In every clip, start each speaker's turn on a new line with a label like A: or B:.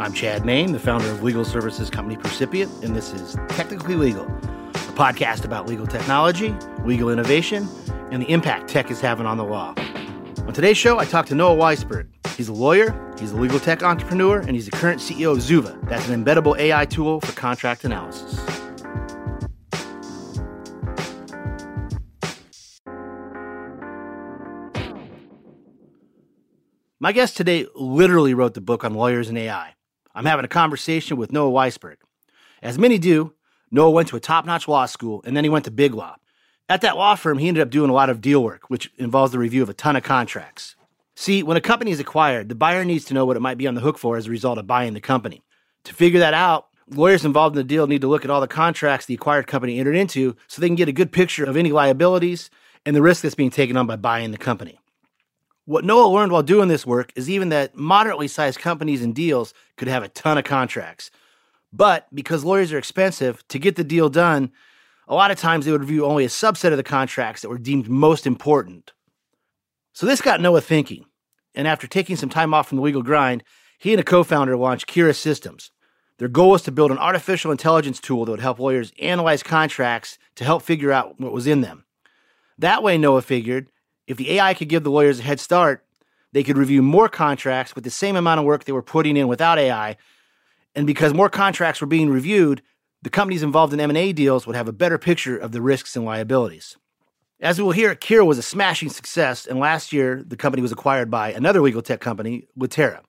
A: I'm Chad Main, the founder of legal services company Percipient, and this is Technically Legal, a podcast about legal technology, legal innovation, and the impact tech is having on the law. On today's show, I talked to Noah Waisberg. He's a lawyer, he's a legal tech entrepreneur, and he's the current CEO of Zuva. That's an embeddable AI tool for contract analysis. My guest today literally wrote the book on lawyers and AI. I'm having a conversation with Noah Waisberg. As many do, Noah went to a top notch law school and then he went to Big Law. At that law firm, he ended up doing a lot of deal work, which involves the review of a ton of contracts. See, when a company is acquired, the buyer needs to know what it might be on the hook for as a result of buying the company. To figure that out, lawyers involved in the deal need to look at all the contracts the acquired company entered into so they can get a good picture of any liabilities and the risk that's being taken on by buying the company. What Noah learned while doing this work is even that moderately sized companies and deals could have a ton of contracts. But because lawyers are expensive, to get the deal done, a lot of times they would review only a subset of the contracts that were deemed most important. So this got Noah thinking. And after taking some time off from the legal grind, he and a co founder launched Kira Systems. Their goal was to build an artificial intelligence tool that would help lawyers analyze contracts to help figure out what was in them. That way, Noah figured, if the AI could give the lawyers a head start, they could review more contracts with the same amount of work they were putting in without AI. And because more contracts were being reviewed, the companies involved in M&A deals would have a better picture of the risks and liabilities. As we will hear, Kira was a smashing success, and last year the company was acquired by another legal tech company, Litera.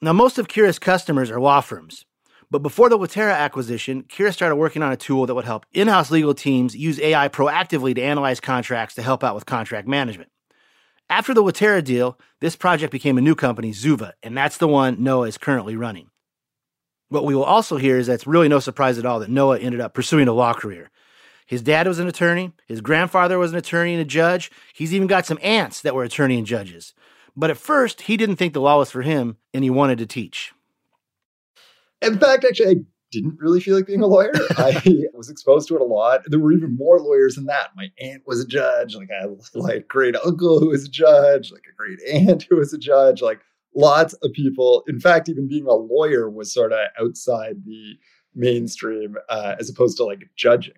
A: Now, most of Kira's customers are law firms, but before the Litera acquisition, Kira started working on a tool that would help in house legal teams use AI proactively to analyze contracts to help out with contract management. After the Litera deal, this project became a new company, Zuva, and that's the one Noah is currently running. What we will also hear is that it's really no surprise at all that Noah ended up pursuing a law career. His dad was an attorney, his grandfather was an attorney and a judge. He's even got some aunts that were attorney and judges. But at first, he didn't think the law was for him and he wanted to teach.
B: In fact, actually, I didn't really feel like being a lawyer. I was exposed to it a lot. There were even more lawyers than that. My aunt was a judge. Like I had like great uncle who was a judge, like a great aunt who was a judge, like lots of people. In fact, even being a lawyer was sort of outside the mainstream uh, as opposed to like judging.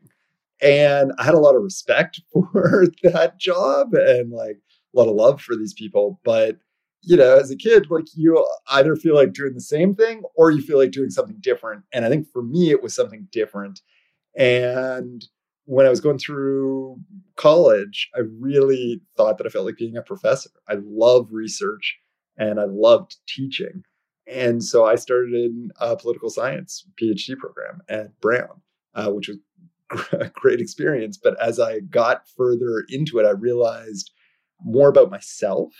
B: And I had a lot of respect for that job and like a lot of love for these people. But you know, as a kid, like you either feel like doing the same thing or you feel like doing something different. And I think for me, it was something different. And when I was going through college, I really thought that I felt like being a professor. I love research and I loved teaching. And so I started in a political science PhD program at Brown, uh, which was a great experience. But as I got further into it, I realized more about myself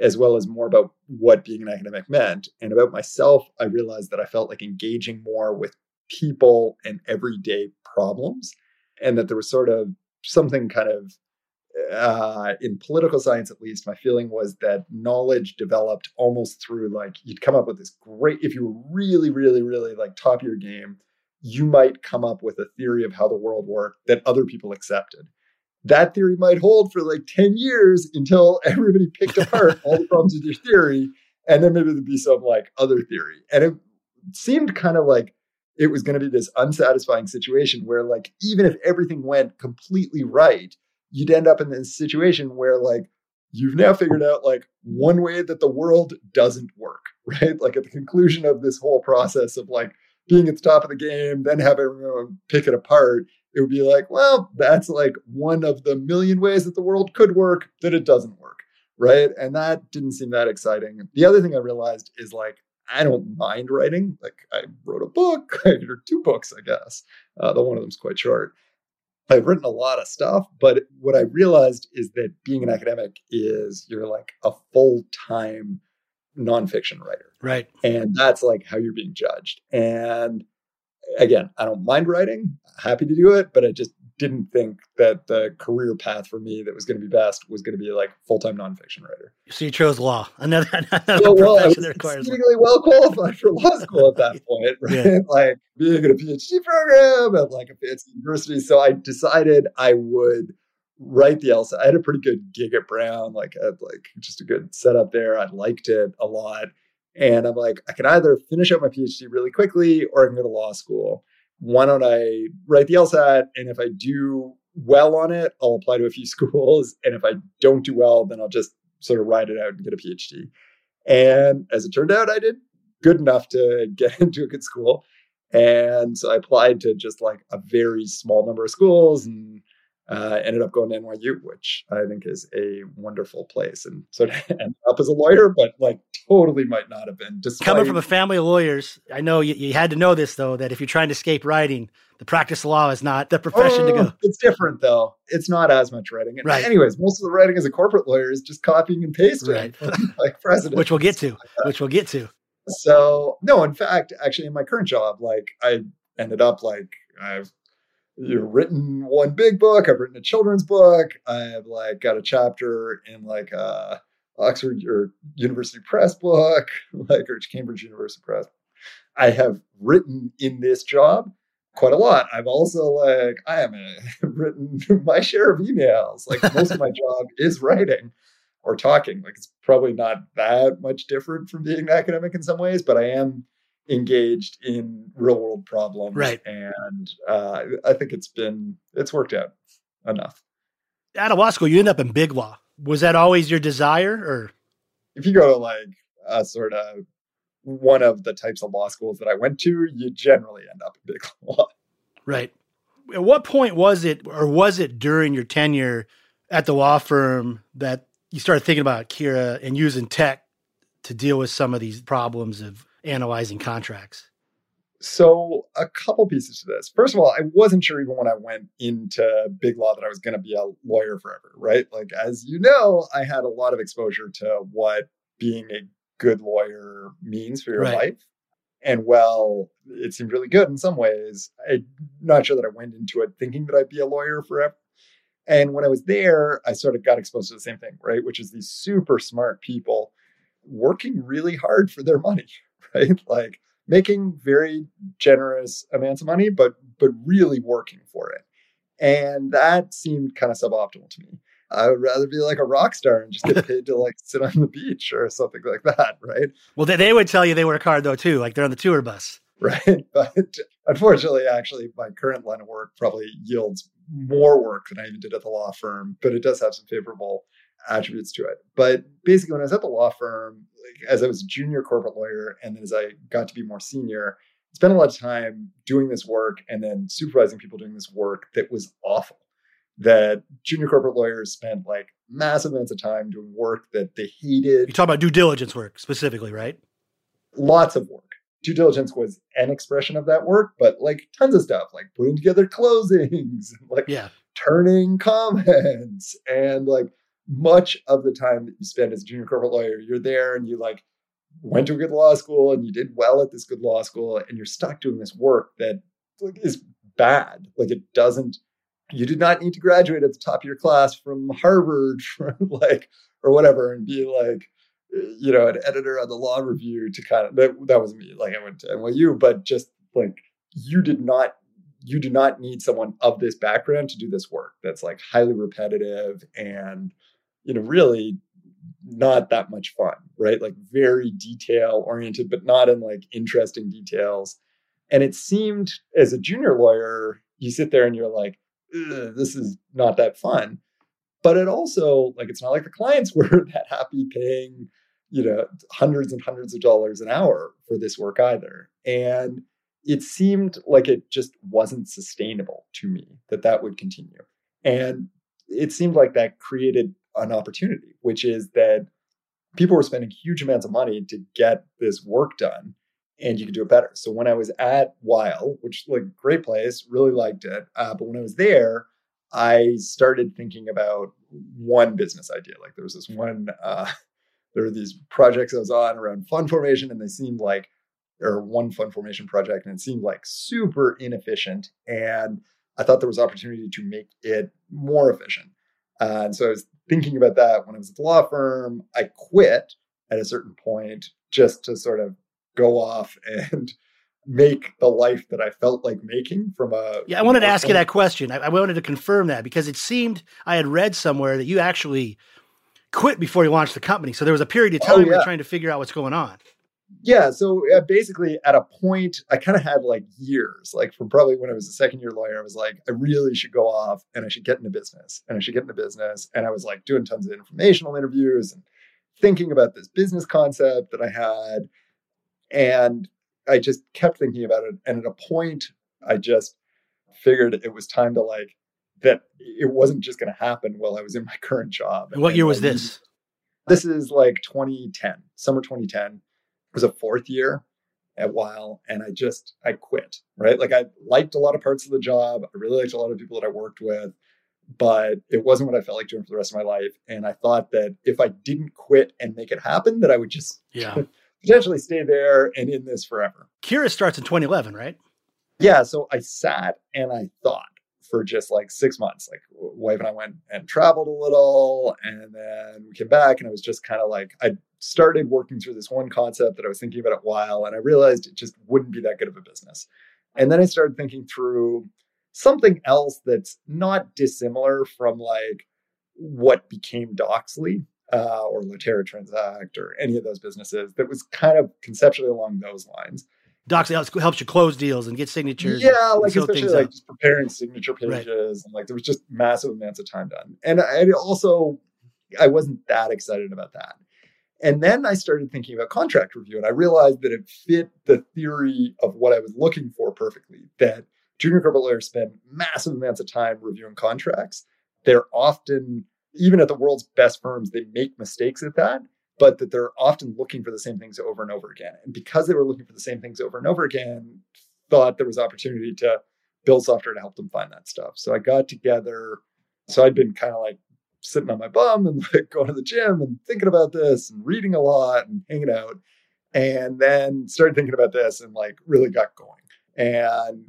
B: as well as more about what being an academic meant. And about myself, I realized that I felt like engaging more with people and everyday problems, and that there was sort of something kind of uh, in political science, at least, my feeling was that knowledge developed almost through like you'd come up with this great, if you were really, really, really like top of your game, you might come up with a theory of how the world worked that other people accepted that theory might hold for like 10 years until everybody picked apart all the problems with your theory. And then maybe there'd be some like other theory. And it seemed kind of like it was going to be this unsatisfying situation where, like, even if everything went completely right, you'd end up in this situation where, like, you've now figured out like one way that the world doesn't work, right? Like, at the conclusion of this whole process of like being at the top of the game, then have everyone pick it apart, it would be like, well, that's like one of the million ways that the world could work that it doesn't work. Right. And that didn't seem that exciting. The other thing I realized is like, I don't mind writing. Like, I wrote a book or two books, I guess. Uh, the one of them's quite short. I've written a lot of stuff, but what I realized is that being an academic is you're like a full time nonfiction writer.
A: Right.
B: And that's like how you're being judged. And again, I don't mind writing, happy to do it, but I just didn't think that the career path for me that was going to be best was going to be like full time nonfiction writer.
A: So you chose law, another, another
B: well, well, I was exceedingly well qualified for law school at that point, right? Yeah. Like being in a PhD program at like a fancy university. So I decided I would write the LSAT. I had a pretty good gig at Brown, like I had like just a good setup there. I liked it a lot. And I'm like, I can either finish up my PhD really quickly or I can go to law school. Why don't I write the LSAT? And if I do well on it, I'll apply to a few schools. And if I don't do well, then I'll just sort of ride it out and get a PhD. And as it turned out, I did good enough to get into a good school. And so I applied to just like a very small number of schools and uh, ended up going to NYU, which I think is a wonderful place. And so ended up as a lawyer, but like totally might not have been.
A: Despite... Coming from a family of lawyers, I know you, you, had to know this though, that if you're trying to escape writing, the practice of law is not the profession oh, to go.
B: Oh, it's different though. It's not as much writing. And
A: right.
B: Anyways, most of the writing as a corporate lawyer is just copying and pasting, right. like president,
A: which we'll get to. Like which we'll get to.
B: So no, in fact, actually, in my current job, like I ended up like I've you've written one big book. I've written a children's book. I've like got a chapter in like a Oxford or University Press book, like or Cambridge University Press. I have written in this job quite a lot. I've also like I have written my share of emails. Like most of my job is writing or talking. Like it's probably not that much different from being academic in some ways, but I am engaged in real world problems.
A: Right.
B: And uh, I think it's been, it's worked out enough.
A: Out of law school, you end up in big law. Was that always your desire or?
B: If you go to like a sort of one of the types of law schools that I went to, you generally end up in big law.
A: Right. At what point was it, or was it during your tenure at the law firm that you started thinking about Kira and using tech to deal with some of these problems of analyzing contracts?
B: So, a couple pieces to this. First of all, I wasn't sure even when I went into big law that I was going to be a lawyer forever, right? Like, as you know, I had a lot of exposure to what being a good lawyer means for your right. life. And well, it seemed really good in some ways. I'm not sure that I went into it thinking that I'd be a lawyer forever. And when I was there, I sort of got exposed to the same thing, right? Which is these super smart people working really hard for their money, right? Like making very generous amounts of money, but but really working for it. And that seemed kind of suboptimal to me. I would rather be like a rock star and just get paid to like sit on the beach or something like that, right?
A: Well, they, they would tell you they work hard though too, like they're on the tour bus,
B: right? But unfortunately, actually, my current line of work probably yields more work than I even did at the law firm, but it does have some favorable attributes to it. But basically, when I was at the law firm, like, as I was a junior corporate lawyer, and then as I got to be more senior, I spent a lot of time doing this work and then supervising people doing this work that was awful. That junior corporate lawyers spent like massive amounts of time doing work that they hated.
A: You talk about due diligence work specifically, right?
B: Lots of work. Due diligence was an expression of that work, but like tons of stuff, like putting together closings, like
A: yeah.
B: turning comments, and like much of the time that you spend as a junior corporate lawyer, you're there and you like went to a good law school and you did well at this good law school and you're stuck doing this work that like, is bad. Like it doesn't, you did not need to graduate at the top of your class from Harvard, from like, or whatever, and be like, you know, an editor on the law review to kind of, that, that was me. Like I went to NYU, but just like you did not you do not need someone of this background to do this work that's like highly repetitive and you know, really not that much fun, right? Like very detail oriented, but not in like interesting details. And it seemed as a junior lawyer, you sit there and you're like, this is not that fun. But it also, like, it's not like the clients were that happy paying, you know, hundreds and hundreds of dollars an hour for this work either. And it seemed like it just wasn't sustainable to me that that would continue. And it seemed like that created an opportunity, which is that people were spending huge amounts of money to get this work done and you could do it better. So when I was at Weil, which like great place, really liked it. Uh, but when I was there, I started thinking about one business idea. Like there was this one, uh, there were these projects I was on around fund formation, and they seemed like, or one fund formation project, and it seemed like super inefficient. And I thought there was opportunity to make it more efficient. Uh, and so I was thinking about that when I was at the law firm. I quit at a certain point just to sort of go off and make the life that I felt like making from a.
A: Yeah, I wanted to ask you that question. I, I, wanted to confirm that because it seemed I had read somewhere that you actually quit before you launched the company. So there was a period of oh, time oh, yeah. where you're trying to figure out what's going on.
B: Yeah. So uh, basically, at a point, I kind of had like years, like from probably when I was a second year lawyer, I was like, I really should go off and I should get into business and I should get into business. And I was like doing tons of informational interviews and thinking about this business concept that I had. And I just kept thinking about it. And at a point, I just figured it was time to like, that it wasn't just going to happen while I was in my current job.
A: And what year was this?
B: This is like 2010, summer 2010. It was a fourth year at Weil and I just I quit, right? Like I liked a lot of parts of the job. I really liked a lot of people that I worked with, but it wasn't what I felt like doing for the rest of my life. And I thought that if I didn't quit and make it happen, that I would just
A: yeah.
B: potentially stay there and in this forever.
A: Kira starts in 2011, right?
B: Yeah. So I sat and I thought for just like six months. Like wife and I went and traveled a little and then we came back and I was just kind of like I started working through this one concept that I was thinking about a while and I realized it just wouldn't be that good of a business. And then I started thinking through something else that's not dissimilar from like what became Doxly uh, or Litera Transact or any of those businesses that was kind of conceptually along those lines.
A: Doxly helps, helps you close deals and get signatures.
B: Yeah, like especially like up. just preparing signature pages right. and like there was just massive amounts of time done. And I also I wasn't that excited about that. And then I started thinking about contract review and I realized that it fit the theory of what I was looking for perfectly. That junior corporate lawyers spend massive amounts of time reviewing contracts. They're often, even at the world's best firms, they make mistakes at that but that they're often looking for the same things over and over again. And because they were looking for the same things over and over again, thought there was opportunity to build software to help them find that stuff. So I got together. So I'd been kind of like sitting on my bum and like going to the gym and thinking about this and reading a lot and hanging out. And then started thinking about this and like really got going and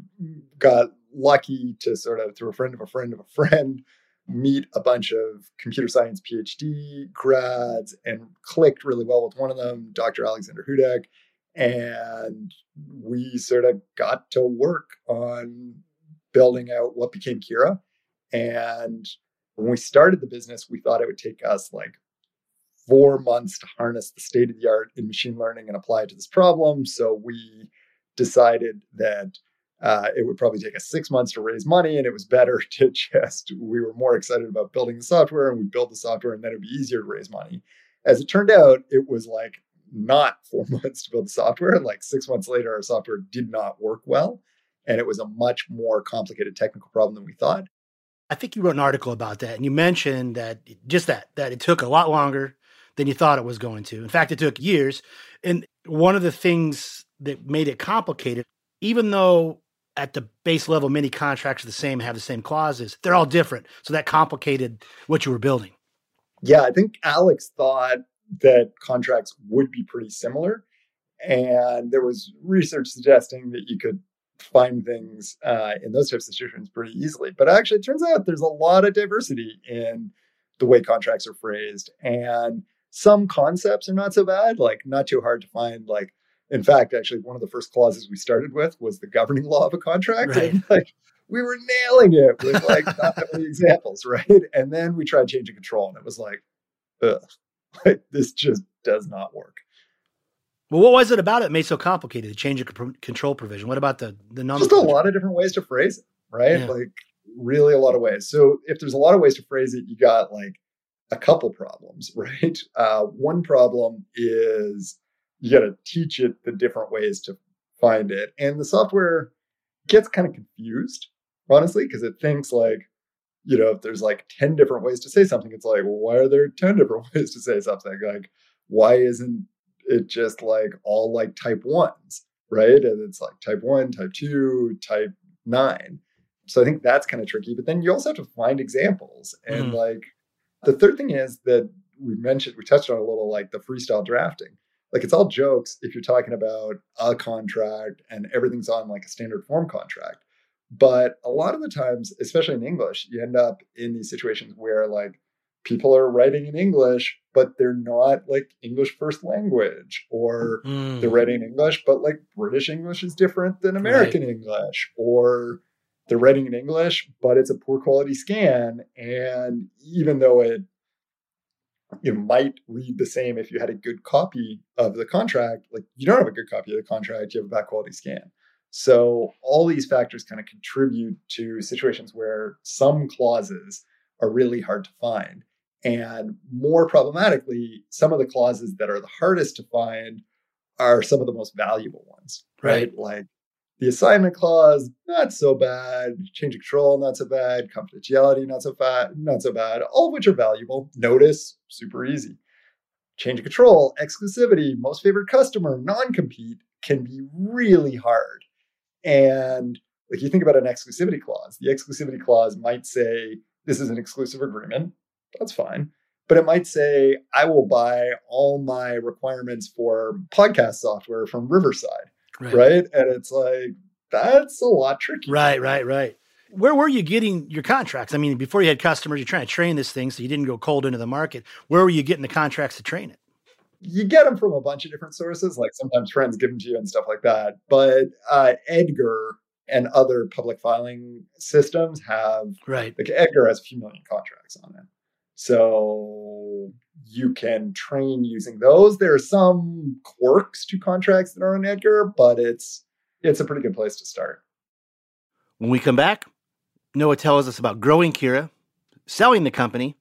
B: got lucky to sort of through a friend of a friend of a friend meet a bunch of computer science PhD grads and clicked really well with one of them, Dr. Alexander Hudek. And we sort of got to work on building out what became Kira. And when we started the business, we thought it would take us like four months to harness the state of the art in machine learning and apply it to this problem. So we decided that uh, it would probably take us six months to raise money, and it was better to just, we were more excited about building the software and we build the software, and then it'd be easier to raise money. As it turned out, it was like not four months to build the software. and Like six months later, our software did not work well, and it was a much more complicated technical problem than we thought.
A: I think you wrote an article about that, and you mentioned that just that, that it took a lot longer than you thought it was going to. In fact, it took years. And one of the things that made it complicated, even though at the base level, many contracts are the same, have the same clauses. They're all different. So that complicated what you were building.
B: Yeah, I think Alex thought that contracts would be pretty similar. And there was research suggesting that you could find things uh, in those types of situations pretty easily. But actually, it turns out there's a lot of diversity in the way contracts are phrased. And some concepts are not so bad, like not too hard to find, like in fact, actually, one of the first clauses we started with was the governing law of a contract. Right. And like we were nailing it with like not that many examples, right? And then we tried changing control, and it was like, ugh, like this just does not work.
A: Well, what was it about it made so complicated? The change of control provision. What about the the number?
B: Just a lot of different ways to phrase it, right? Yeah. Like really a lot of ways. So if there's a lot of ways to phrase it, you got like a couple problems, right? Uh, one problem is you got to teach it the different ways to find it. And the software gets kind of confused, honestly, because it thinks like, you know, if there's like 10 different ways to say something, it's like, well, why are there 10 different ways to say something? Like, why isn't it just like all like type ones, right? And it's like type one, type two, type nine. So I think that's kind of tricky. But then you also have to find examples. And mm. like the third thing is that we mentioned, we touched on a little like the freestyle drafting like it's all jokes if you're talking about a contract and everything's on like a standard form contract. But a lot of the times, especially in English, you end up in these situations where like people are writing in English, but they're not like English first language, or mm. they're writing in English, but like British English is different than American right. English, or they're writing in English, but it's a poor quality scan. And even though it you might read the same if you had a good copy of the contract. Like you don't have a good copy of the contract, you have a bad quality scan. So all these factors kind of contribute to situations where some clauses are really hard to find. And more problematically, some of the clauses that are the hardest to find are some of the most valuable ones, right? right? Like the assignment clause, not so bad. Change of control, not so bad. Confidentiality, not so bad. Not so bad. All of which are valuable. Notice, super easy. Change of control, exclusivity, most favored customer, non-compete can be really hard. And like you think about an exclusivity clause, the exclusivity clause might say this is an exclusive agreement. That's fine. But it might say, I will buy all my requirements for podcast software from Riverside. Right. right? And it's like, that's a lot tricky.
A: Right, right, right. Where were you getting your contracts? I mean, before you had customers, you're trying to train this thing so you didn't go cold into the market. Where were you getting the contracts to train it?
B: You get them from a bunch of different sources, like sometimes friends give them to you and stuff like that. But uh, Edgar and other public filing systems have
A: right.
B: Like Edgar has a few million contracts on it. So you can train using those. There are some quirks to contracts that are on Edgar, but it's it's a pretty good place to start.
A: When we come back, Noah tells us about growing Kira, selling the company,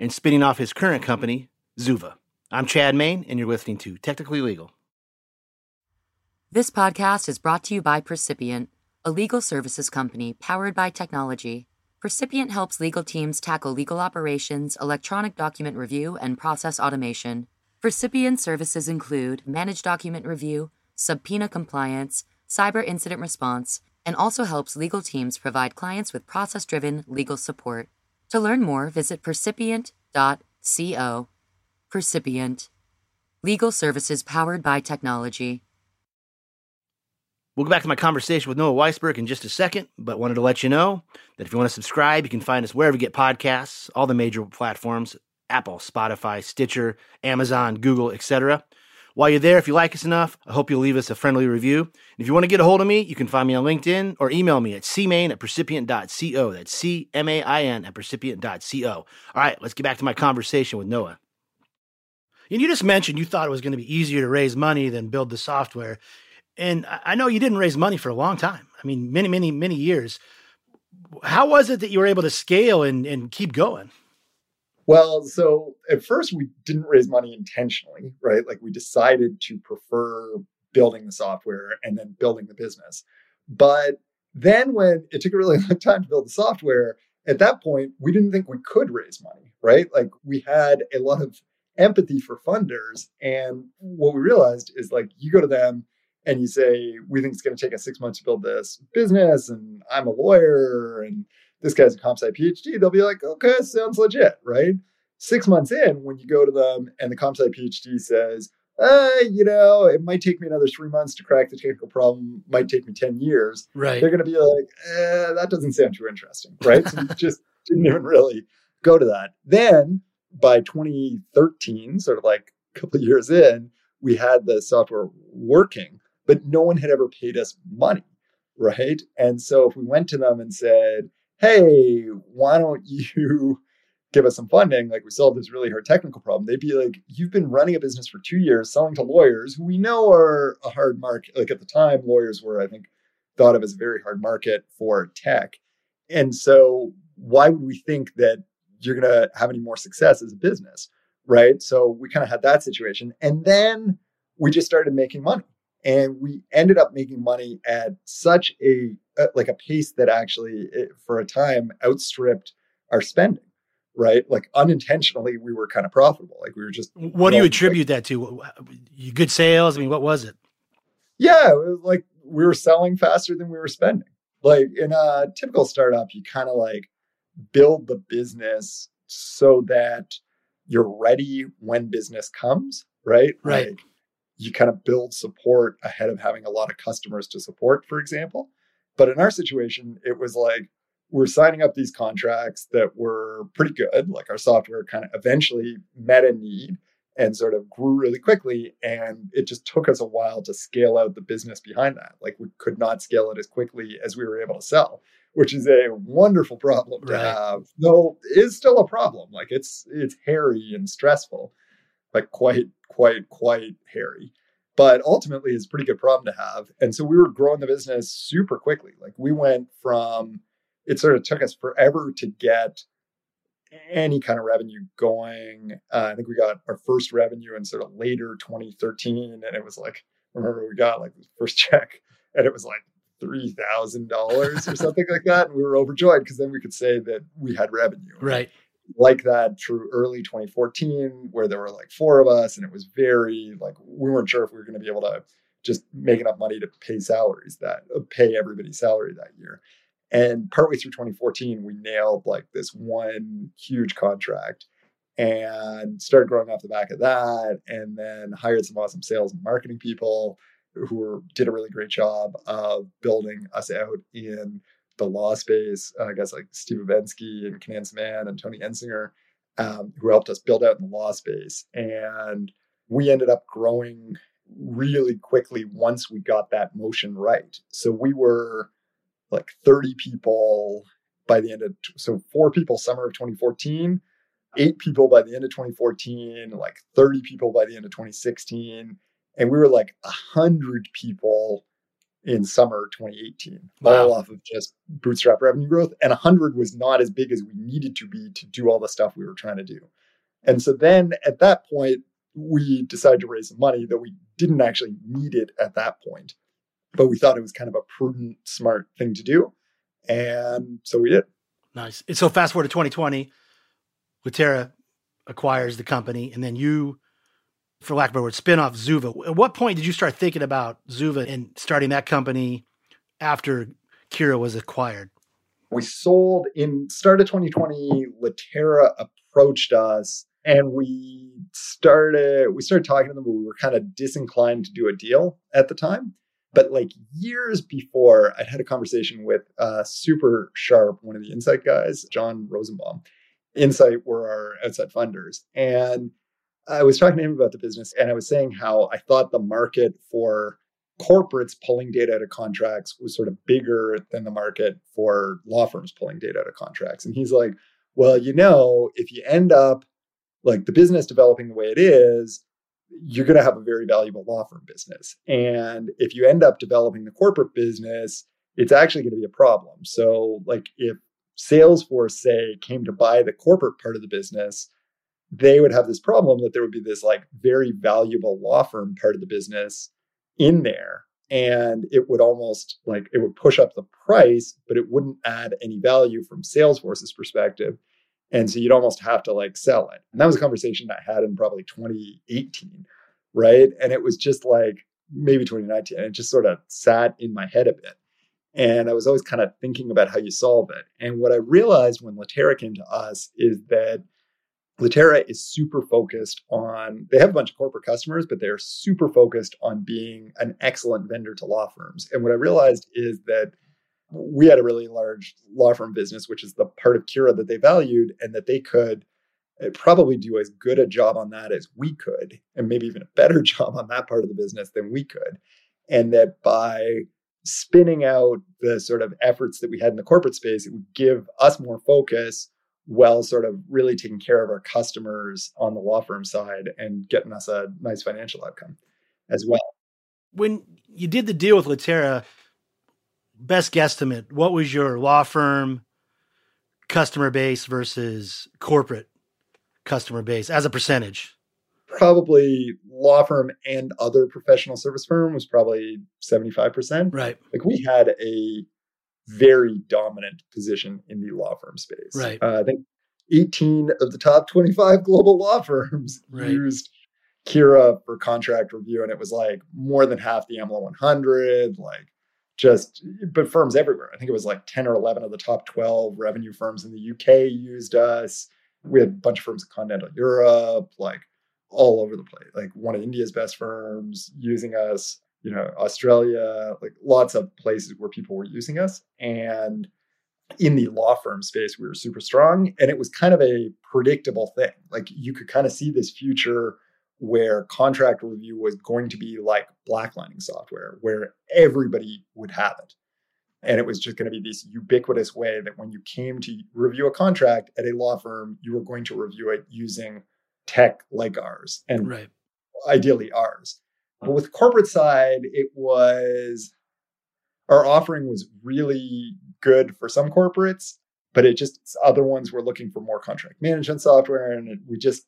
A: and spinning off his current company, Zuva. I'm Chad Main, and you're listening to Technically Legal.
C: This podcast is brought to you by Percipient, a legal services company powered by technology. Percipient helps legal teams tackle legal operations, electronic document review, and process automation. Percipient services include managed document review, subpoena compliance, cyber incident response, and also helps legal teams provide clients with process driven legal support. To learn more, visit percipient.co. Percipient. Legal services powered by technology.
A: We'll go back to my conversation with Noah Waisberg in just a second, but wanted to let you know that if you want to subscribe, you can find us wherever you get podcasts, all the major platforms Apple, Spotify, Stitcher, Amazon, Google, etc. While you're there, if you like us enough, I hope you'll leave us a friendly review. And if you want to get a hold of me, you can find me on LinkedIn or email me at cmain at percipient.co. That's C M A I N at percipient.co. All right, let's get back to my conversation with Noah. And you just mentioned you thought it was going to be easier to raise money than build the software. And I know you didn't raise money for a long time. I mean, many, many, many years. How was it that you were able to scale and, and keep going?
B: Well, so at first we didn't raise money intentionally, right? Like we decided to prefer building the software and then building the business. But then when it took a really long time to build the software, at that point, we didn't think we could raise money, right? Like we had a lot of empathy for funders. And what we realized is like you go to them and you say, we think it's going to take us six months to build this business, and I'm a lawyer, and this guy's a comp sci PhD, they'll be like, okay, sounds legit, right? Six months in, when you go to them and the comp sci PhD says, uh, you know, it might take me another three months to crack the technical problem, might take me 10 years.
A: Right.
B: They're going to be like, eh, that doesn't sound too interesting, right? so you just didn't even really go to that. Then by 2013, sort of like a couple of years in, we had the software working but no one had ever paid us money, right? And so if we went to them and said, hey, why don't you give us some funding? Like we solved this really hard technical problem. They'd be like, you've been running a business for two years, selling to lawyers who we know are a hard market. Like at the time, lawyers were, I think, thought of as a very hard market for tech. And so why would we think that you're going to have any more success as a business? Right. So we kind of had that situation. And then we just started making money and we ended up making money at such a uh, like a pace that actually it, for a time outstripped our spending right? Like unintentionally we were kind of profitable. Like we were just
A: what do you attribute that to? Good sales? I mean what was it?
B: Yeah it was like we were selling faster than we were spending. Like in a typical startup you kind of like build the business so that you're ready when business comes right?
A: Right.
B: Like, you kind of build support ahead of having a lot of customers to support, for example. But in our situation, it was like we're signing up these contracts that were pretty good. Like our software kind of eventually met a need. and sort of grew really quickly. And it just took us a while to scale out the business behind that. Like we could not scale it as quickly as we were able to sell, which is a wonderful problem to
A: Right.
B: have. Though is still a problem. Like it's it's hairy and stressful, like quite, quite, quite hairy. But ultimately it's a pretty good problem to have. And so we were growing the business super quickly. Like we went from it sort of took us forever to get any kind of revenue going. Uh, I think we got our first revenue in sort of later 2013, and it was like, remember we got like the first check, and it was like three thousand dollars or something like that, and we were overjoyed because then we could say that we had revenue.
A: Right.
B: Like that through early 2014, where there were like four of us, and it was very like we weren't sure if we were going to be able to just make enough money to pay salaries that uh, pay everybody's salary that year. And partway through 2014, we nailed like this one huge contract and started growing off the back of that. And then hired some awesome sales and marketing people who were, did a really great job of building us out in the law space. Uh, I guess like Steve Obenski and Canance Mann and Tony Ensinger, um, who helped us build out in the law space. And we ended up growing really quickly once we got that motion right. So we were like 30 people by the end of so four people summer of 2014 eight people by the end of 2014 like 30 people by the end of 2016 and we were like 100 people in summer 2018 all off of just bootstrap revenue growth and 100 was not as big as we needed to be to do all the stuff we were trying to do and so then at that point we decided to raise some money though we didn't actually need it at that point but we thought it was kind of a prudent, smart thing to do. And so we did.
A: Nice. And so fast forward to 2020, Litera acquires the company, and then you, for lack of a word, spin off Zuva. At what point did you start thinking about Zuva and starting that company after Kira was acquired?
B: We sold in start of 2020, Litera approached us and we started we started talking to them, but we were kind of disinclined to do a deal at the time. But like years before, I'd had a conversation with uh, super sharp, one of the Insight guys, John Rosenbaum. Insight were our outside funders. And I was talking to him about the business and I was saying how I thought the market for corporates pulling data out of contracts was sort of bigger than the market for law firms pulling data out of contracts. And he's like, well, you know, if you end up like the business developing the way it is, you're going to have a very valuable law firm business. And if you end up developing the corporate business, it's actually going to be a problem. So, like, if Salesforce, say, came to buy the corporate part of the business, they would have this problem that there would be this like very valuable law firm part of the business in there. And it would almost like it would push up the price, but it wouldn't add any value from Salesforce's perspective. And so you'd almost have to like sell it. And that was a conversation I had in probably 2018, right? And it was just like maybe 2019. And it just sort of sat in my head a bit. And I was always kind of thinking about how you solve it. And what I realized when Litera came to us is that Litera is super focused on, they have a bunch of corporate customers, but they're super focused on being an excellent vendor to law firms. And what I realized is that we had a really large law firm business, which is the part of Kira that they valued, and that they could uh, probably do as good a job on that as we could, and maybe even a better job on that part of the business than we could. And that by spinning out the sort of efforts that we had in the corporate space, it would give us more focus while sort of really taking care of our customers on the law firm side and getting us a nice financial outcome as well.
A: When you did the deal with Litera, best guesstimate, what was your law firm customer base versus corporate customer base as a percentage?
B: Probably law firm and other professional service firm was probably 75%.
A: Right.
B: Like we had a very dominant position in the law firm space.
A: Right.
B: Uh, I think 18 of the top 25 global law firms
A: Right.
B: used Kira for contract review, and it was like more than half the AmLaw 100, like just, but firms everywhere. I think it was like 10 or 11 of the top 12 revenue firms in the UK used us. We had a bunch of firms in continental Europe, like all over the place. Like one of India's best firms using us, you know, Australia, like lots of places where people were using us. And in the law firm space, we were super strong. And it was kind of a predictable thing. Like you could kind of see this future where contract review was going to be like blacklining software, where everybody would have it. And it was just going to be this ubiquitous way that when you came to review a contract at a law firm, you were going to review it using tech like ours and
A: Right.
B: ideally ours. But with corporate side, it was our offering was really good for some corporates, but it just other ones were looking for more contract management software, and it, we just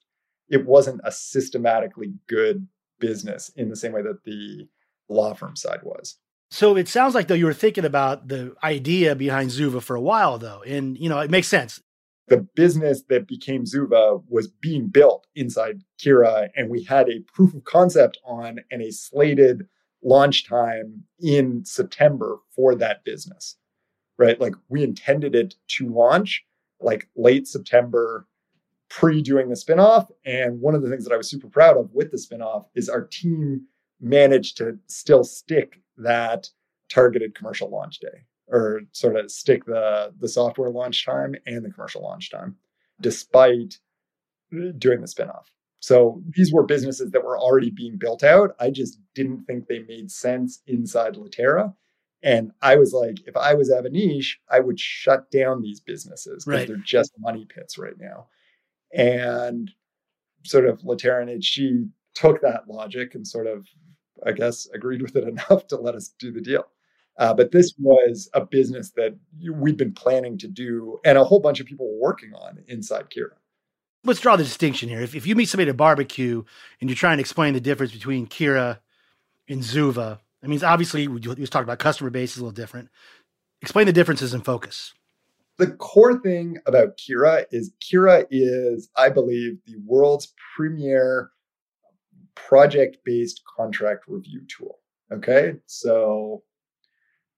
B: it wasn't a systematically good business in the same way that the law firm side was.
A: So it sounds like though you were thinking about the idea behind Zuva for a while though, and you know it makes sense.
B: The business that became Zuva was being built inside Kira, and we had a proof of concept on and a slated launch time in September for that business, right? Like we intended it to launch like late September, pre doing the spinoff. And one of the things that I was super proud of with the spinoff is our team managed to still stick that targeted commercial launch day or sort of stick the the software launch time and the commercial launch time despite uh, doing the spinoff. So these were businesses that were already being built out. I just didn't think they made sense inside Litera. And I was like, if I was Avaneesh, I would shut down these businesses because
A: Right.
B: they're just money pits right now. And sort of Litera and HG took that logic and sort of, I guess, agreed with it enough to let us do the deal. Uh, but this was a business that we'd been planning to do, and a whole bunch of people were working on inside Kira.
A: Let's draw the distinction here. If, if you meet somebody at a barbecue and you're trying to explain the difference between Kira and Zuva, I mean, obviously we just talked about customer base is a little different. Explain the differences in focus.
B: The core thing about Kira is Kira is, I believe, the world's premier project based contract review tool. Okay. So,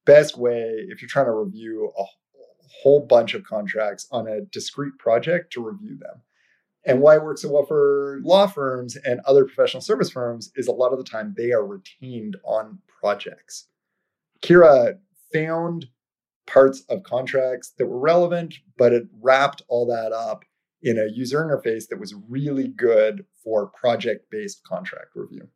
B: best way if you're trying to review a whole bunch of contracts on a discrete project to review them. And why it works so well for law firms and other professional service firms is a lot of the time they are retained on projects. Kira found parts of contracts that were relevant, but it wrapped all that up in a user interface that was really good for project based contract review.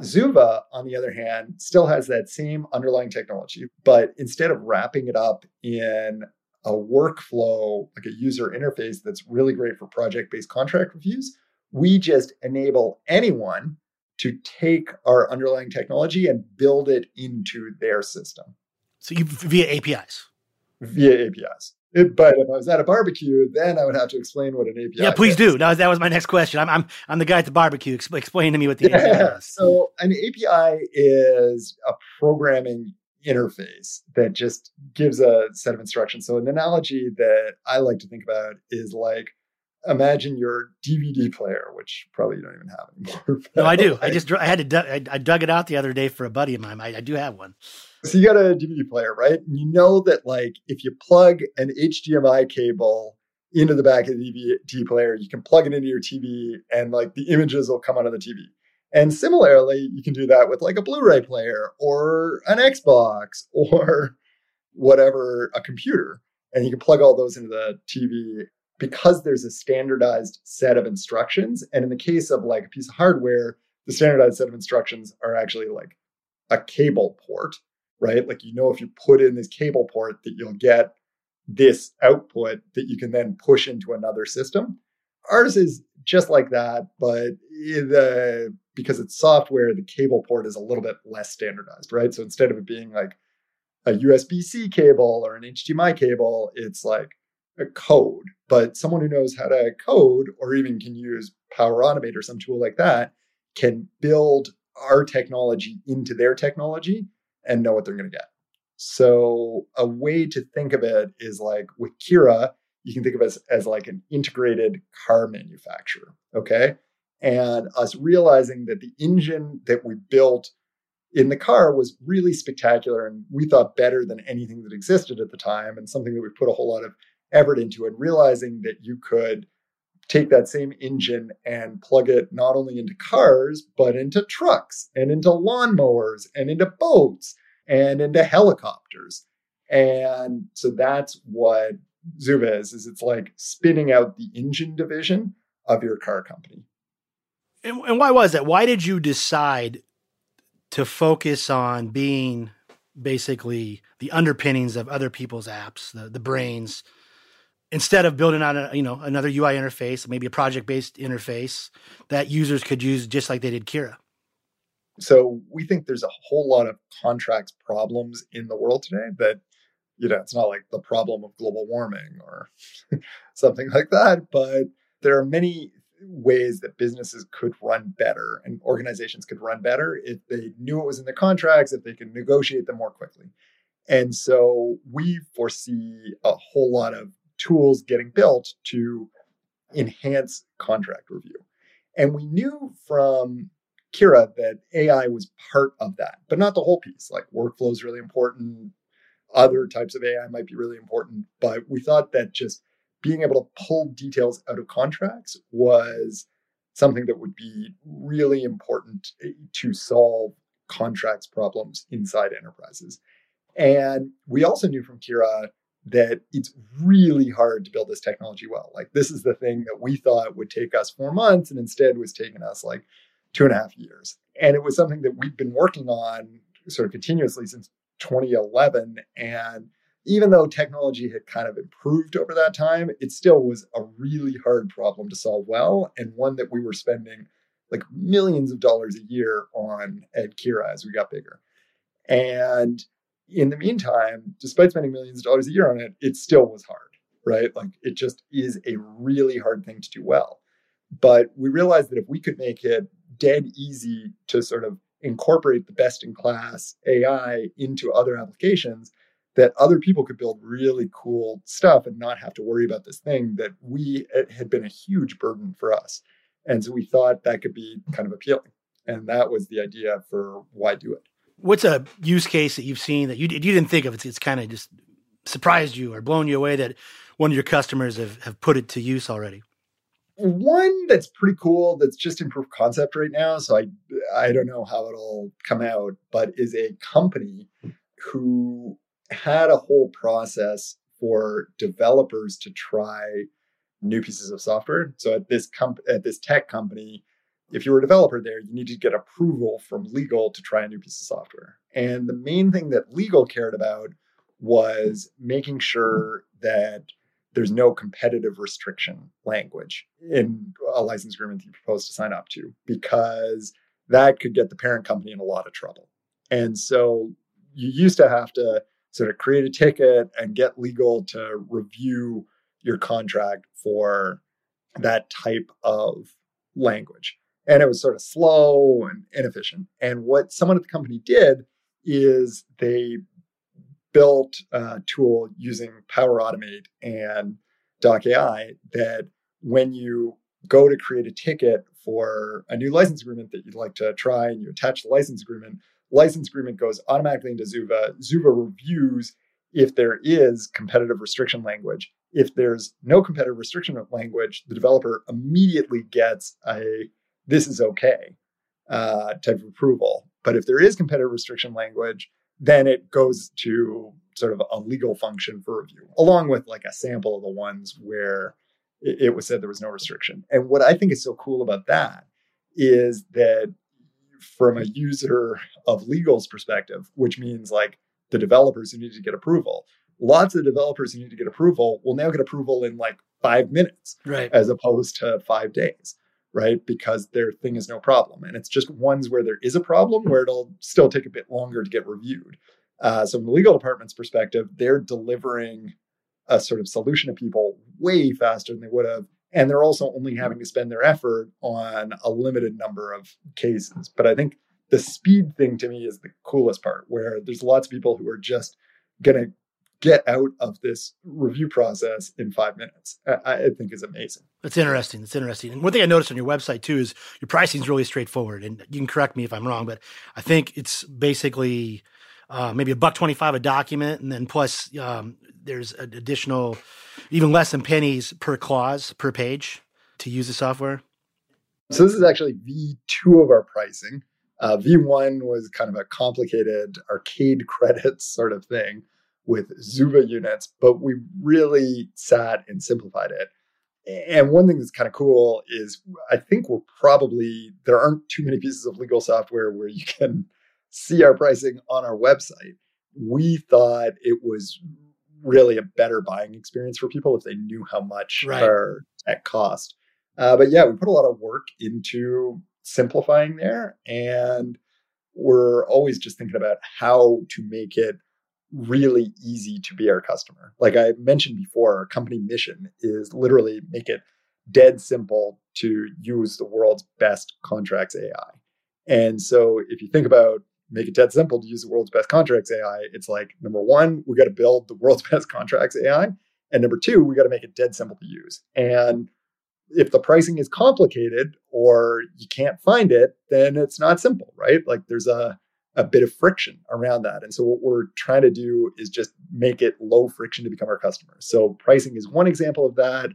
B: Zuva, on the other hand, still has that same underlying technology, but instead of wrapping it up in a workflow, like a user interface that's really great for project based contract reviews, we just enable anyone to take our underlying technology and build it into their system
A: So you via APIs.
B: via APIs. It- but if I was at a barbecue, then I would have to explain what an API.
A: Yeah, please
B: is.
A: do. That was, that was my next question. I'm, I'm, I'm the guy at the barbecue. Expl- explain to me what the API is.
B: So an API is a programming interface that just gives a set of instructions. So an analogy that I like to think about is like imagine your DVD player, which probably you don't even have anymore.
A: No, I do. I just I had to I, I dug it out the other day for a buddy of mine. I, I do have one.
B: So you got a DVD player, right? And you know that like if you plug an HDMI cable into the back of the DVD player, you can plug it into your TV and like the images will come out of the TV. And similarly, you can do that with like a Blu-ray player or an Xbox or whatever, a computer. And you can plug all those into the TV because there's a standardized set of instructions. And in the case of like a piece of hardware, the standardized set of instructions are actually like a cable port right? Like you know, if you put in this cable port, that you'll get this output that you can then push into another system. Ours is just like that, but the because it's software, the cable port is a little bit less standardized, right? So instead of it being like a USB-C cable or an HDMI cable, it's like a code. But someone who knows how to code or even can use Power Automate or some tool like that can build our technology into their technology and know what they're going to get. So a way to think of it is like with Kira, you can think of it as, as like an integrated car manufacturer. Okay. And us realizing that the engine that we built in the car was really spectacular and we thought better than anything that existed at the time and something that we put a whole lot of effort into and realizing that you could take that same engine and plug it not only into cars, but into trucks and into lawnmowers and into boats and into helicopters. And so that's what Zuva is, is it's like spinning out the engine division of your car company.
A: And, and why was that? Why did you decide to focus on being basically the underpinnings of other people's apps, the, the brains, instead of building on a you know another UI interface, maybe a project based interface that users could use just like they did Kira.
B: So we think there's a whole lot of contracts problems in the world today that you know it's not like the problem of global warming or something like that, but there are many ways that businesses could run better and organizations could run better if they knew it was in the contracts, if they could negotiate them more quickly. And so we foresee a whole lot of tools getting built to enhance contract review. And we knew from Kira that AI was part of that, but not the whole piece. Like workflow is really important. Other types of AI might be really important, but we thought that just being able to pull details out of contracts was something that would be really important to solve contracts problems inside enterprises. And we also knew from Kira that it's really hard to build this technology well. Like this is the thing that we thought would take us four months and instead was taking us like two and a half years. And it was something that we've been working on sort of continuously since 2011. And even though technology had kind of improved over that time, it still was a really hard problem to solve well, and one that we were spending like millions of dollars a year on at Kira as we got bigger. And in the meantime, despite spending millions of dollars a year on it, it still was hard, right? Like it just is a really hard thing to do well. But we realized that if we could make it dead easy to sort of incorporate the best in class AI into other applications, that other people could build really cool stuff and not have to worry about this thing that we had been a huge burden for us. And so we thought that could be kind of appealing. And that was the idea for why do it.
A: What's a use case that you've seen that you, you didn't think of? It's, it's kind of just surprised you or blown you away that one of your customers have, have put it to use already?
B: One that's pretty cool that's just in proof concept right now. So I I don't know how it'll come out, but is a company who had a whole process for developers to try new pieces of software. So at this comp- at this tech company, if you were a developer there, you need to get approval from legal to try a new piece of software. And the main thing that legal cared about was making sure that there's no competitive restriction language in a license agreement that you propose to sign up to, because that could get the parent company in a lot of trouble. And so you used to have to sort of create a ticket and get legal to review your contract for that type of language and it was sort of slow and inefficient. And what someone at the company did is they built a tool using Power Automate and Doc AI that when you go to create a ticket for a new license agreement that you'd like to try and you attach the license agreement, license agreement goes automatically into Zuva. Zuva reviews if there is competitive restriction language. If there's no competitive restriction language, the developer immediately gets a this is okay uh, type of approval. But if there is competitive restriction language, then it goes to sort of a legal function for review, along with like a sample of the ones where it, it was said there was no restriction. And what I think is so cool about that is that from a user of legal's perspective, which means like the developers who need to get approval, lots of developers who need to get approval will now get approval in like five minutes,
A: right?
B: As opposed to five days right? Because their thing is no problem. And it's just ones where there is a problem where it'll still take a bit longer to get reviewed. Uh, so, from the legal department's perspective, they're delivering a sort of solution to people way faster than they would have. And they're also only having to spend their effort on a limited number of cases. But I think the speed thing to me is the coolest part, where there's lots of people who are just going to get out of this review process in five minutes. I, I think is amazing.
A: That's interesting. That's interesting. And one thing I noticed on your website too is your pricing is really straightforward. And you can correct me if I'm wrong, but I think it's basically uh, maybe a buck twenty five a document, and then plus um, there's an additional, even less than pennies per clause per page to use the software.
B: So this is actually V two of our pricing. Uh, V1 was kind of a complicated arcade credits sort of thing with Zuva units, but we really sat and simplified it. And one thing that's kind of cool is I think we're probably, there aren't too many pieces of legal software where you can see our pricing on our website. We thought it was really a better buying experience for people if they knew how much
A: Right.
B: our tech cost. Uh, but yeah, we put a lot of work into simplifying there. And we're always just thinking about how to make it really easy to be our customer. Like I mentioned before, our company mission is literally make it dead simple to use the world's best contracts AI. And so if you think about make it dead simple to use the world's best contracts AI, it's like number one, we got to build the world's best contracts AI. And number two, we got to make it dead simple to use. And if the pricing is complicated or you can't find it, then it's not simple, right? Like there's a a bit of friction around that. And so what we're trying to do is just make it low friction to become our customers. So pricing is one example of that,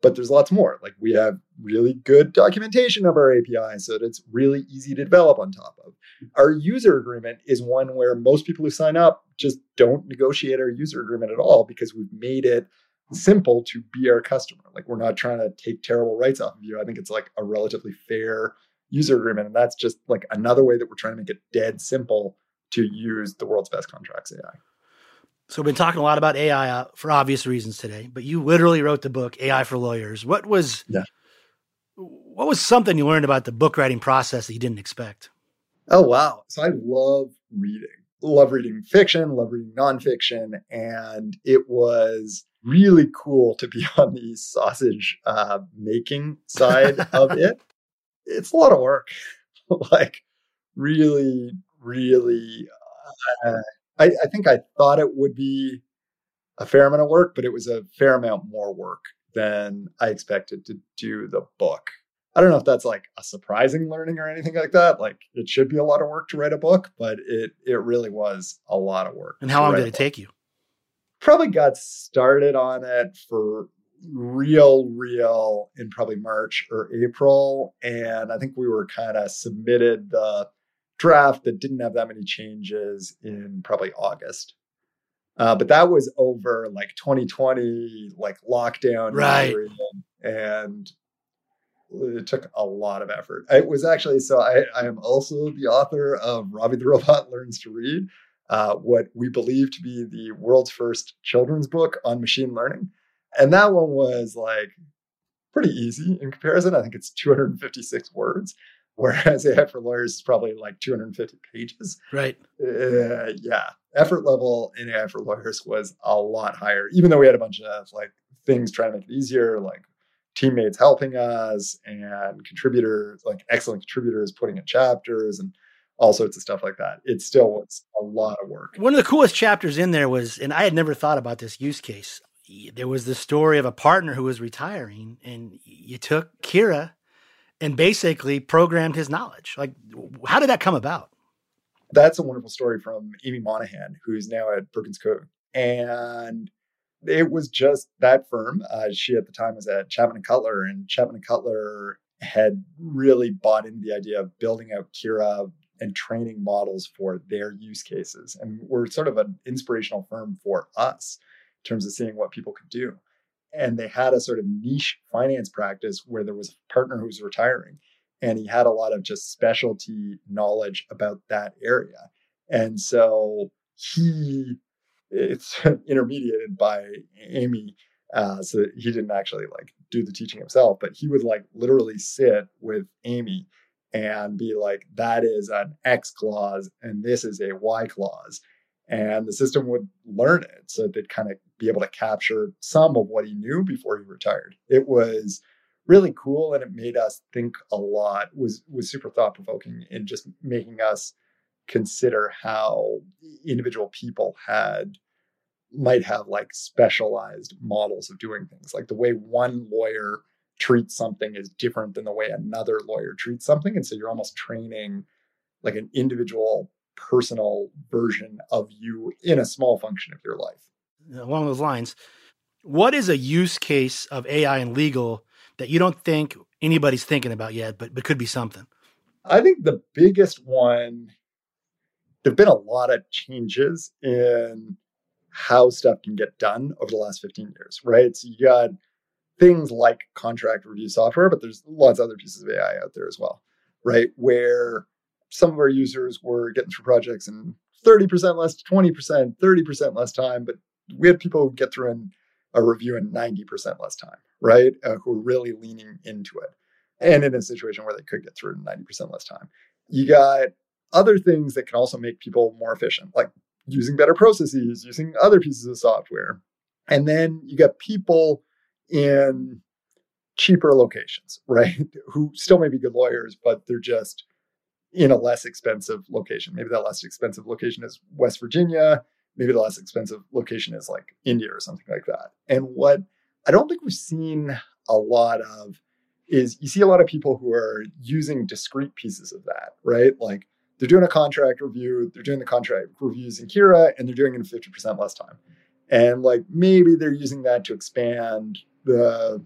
B: but there's lots more. Like we have really good documentation of our API so that it's really easy to develop on top of. Our user agreement is one where most people who sign up just don't negotiate our user agreement at all because we've made it simple to be our customer. Like we're not trying to take terrible rights off of you. I think it's like a relatively fair user agreement. And that's just like another way that we're trying to make it dead simple to use the world's best contracts AI.
A: So we've been talking a lot about AI uh, for obvious reasons today, but you literally wrote the book AI for Lawyers. What was
B: Yeah.
A: what was something you learned about the book writing process that you didn't expect?
B: Oh wow. So I love reading. Love reading fiction, love reading nonfiction. And it was really cool to be on the sausage uh, making side of it. It's a lot of work. like really, really uh, I, I think I thought it would be a fair amount of work, but it was a fair amount more work than I expected to do the book. I don't know if that's like a surprising learning or anything like that. Like it should be a lot of work to write a book, but it it really was a lot of work.
A: And how long did it take you?
B: Probably got started on it for real, real in probably March or April. And I think we were kind of submitted the draft that didn't have that many changes in probably August. Uh, but that was over like 2020, like lockdown,
A: Right.
B: and it took a lot of effort. It was actually so. I, I am also the author of Robbie the Robot Learns to Read, uh, what we believe to be the world's first children's book on machine learning, and that one was like pretty easy in comparison. I think it's 256 words, whereas AI for Lawyers is probably like 250 pages
A: Right.
B: uh, yeah, effort level in AI for lawyers was a lot higher, even though we had a bunch of like things trying to make it easier, like teammates helping us and contributors, like excellent contributors putting in chapters and all sorts of stuff like that. It still was a lot of work.
A: One of the coolest chapters in there was, and I had never thought about this use case. There was the story of a partner who was retiring, and you took Kira and basically programmed his knowledge. Like, how did that come about?
B: That's a wonderful story from Amy Monahan, who's now at Perkins Coie. And it was just that firm. Uh, she at the time was at Chapman and Cutler, and Chapman and Cutler had really bought into the idea of building out Kira and training models for their use cases. And we're sort of an inspirational firm for us terms of seeing what people could do. And they had a sort of niche finance practice where there was a partner who was retiring and he had a lot of just specialty knowledge about that area. And so he it's intermediated by Amy. Uh, so he didn't actually like do the teaching himself, but he would like literally sit with Amy and be like, that is an X clause and this is a Y clause. And the system would learn it. So they'd kind of be able to capture some of what he knew before he retired. It was really cool and it made us think a lot was was super thought provoking in just making us consider how individual people had might have like specialized models of doing things like the way one lawyer treats something is different than the way another lawyer treats something and so you're almost training like an individual personal version of you in a small function of your life
A: Along those lines, what is a use case of AI in legal that you don't think anybody's thinking about yet, but, but could be something?
B: I think the biggest one, there have been a lot of changes in how stuff can get done over the last 15 years, right? So you got things like contract review software, but there's lots of other pieces of AI out there as well, right? Where some of our users were getting through projects in 30% less, 20%, 30% less time, but we had people get through in a review in 90% less time, right? Uh, who are really leaning into it. And in a situation where they could get through in 90% less time. You got other things that can also make people more efficient, like using better processes, using other pieces of software. And then you got people in cheaper locations, right? Who still may be good lawyers, but they're just in a less expensive location. Maybe that less expensive location is West Virginia. Maybe the less expensive location is like India or something like that. And what I don't think we've seen a lot of is you see a lot of people who are using discrete pieces of that, right? Like they're doing a contract review, they're doing the contract reviews in Kira, and they're doing it in 50% less time. And like maybe they're using that to expand the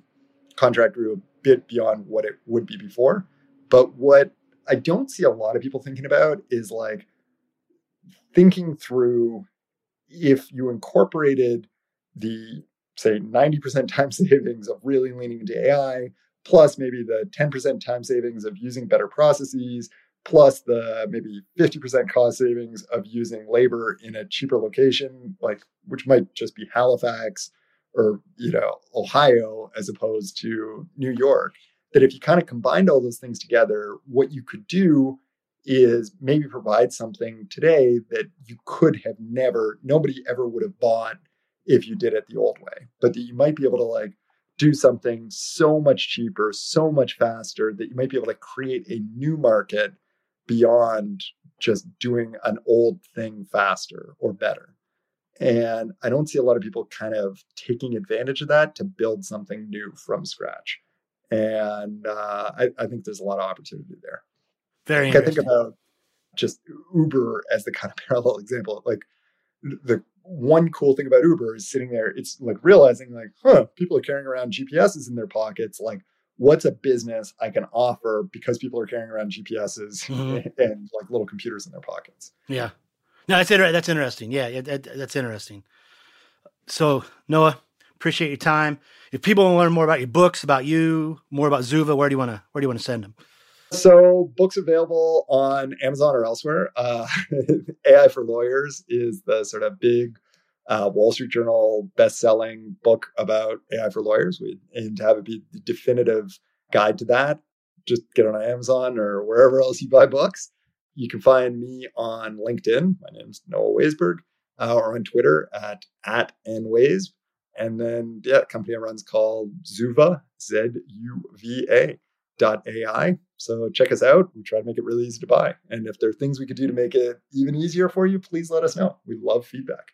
B: contract review a bit beyond what it would be before. But what I don't see a lot of people thinking about is like thinking through if you incorporated the say 90% time savings of really leaning into AI, plus maybe the 10% time savings of using better processes, plus the maybe 50% cost savings of using labor in a cheaper location, like which might just be Halifax or you know Ohio as opposed to New York. That if you kind of combined all those things together, what you could do is maybe provide something today that you could have never, nobody ever would have bought if you did it the old way, but that you might be able to like do something so much cheaper, so much faster that you might be able to create a new market beyond just doing an old thing faster or better. And I don't see a lot of people kind of taking advantage of that to build something new from scratch. And uh, I, I, think there's a lot of opportunity there.
A: Very interesting.
B: I think about just Uber as the kind of parallel example. Like the one cool thing about Uber is sitting there, it's like realizing like, huh, people are carrying around GPSs in their pockets. Like, what's a business I can offer because people are carrying around GPSs mm-hmm. and like little computers in their pockets?
A: Yeah. No, that's inter- that's interesting. Yeah, yeah that, that's interesting. So Noah, appreciate your time. If people want to learn more about your books, about you, more about Zuva, where do you want to where do you want to send them?
B: So books available on Amazon or elsewhere. Uh, AI for Lawyers is the sort of big uh, Wall Street Journal best-selling book about AI for lawyers. We aim to have it be the definitive guide to that. Just get on Amazon or wherever else you buy books. You can find me on LinkedIn. My name's Noah Waisberg, uh, or on Twitter at at nways. And then, yeah, company I run's called Zuva, Z U V A dot AI. So check us out. We try to make it really easy to buy. And if there are things we could do to make it even easier for you, please let us know. We love feedback.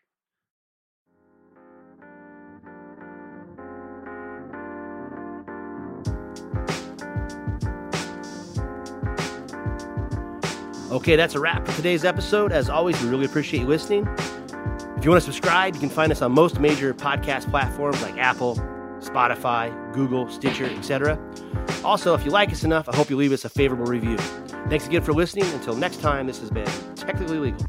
A: Okay, that's a wrap for today's episode. As always, we really appreciate you listening. If you want to subscribe, you can find us on most major podcast platforms like Apple, Spotify, Google, Stitcher, etc. Also, if you like us enough, I hope you leave us a favorable review. Thanks again for listening. Until next time, this has been Technically Legal.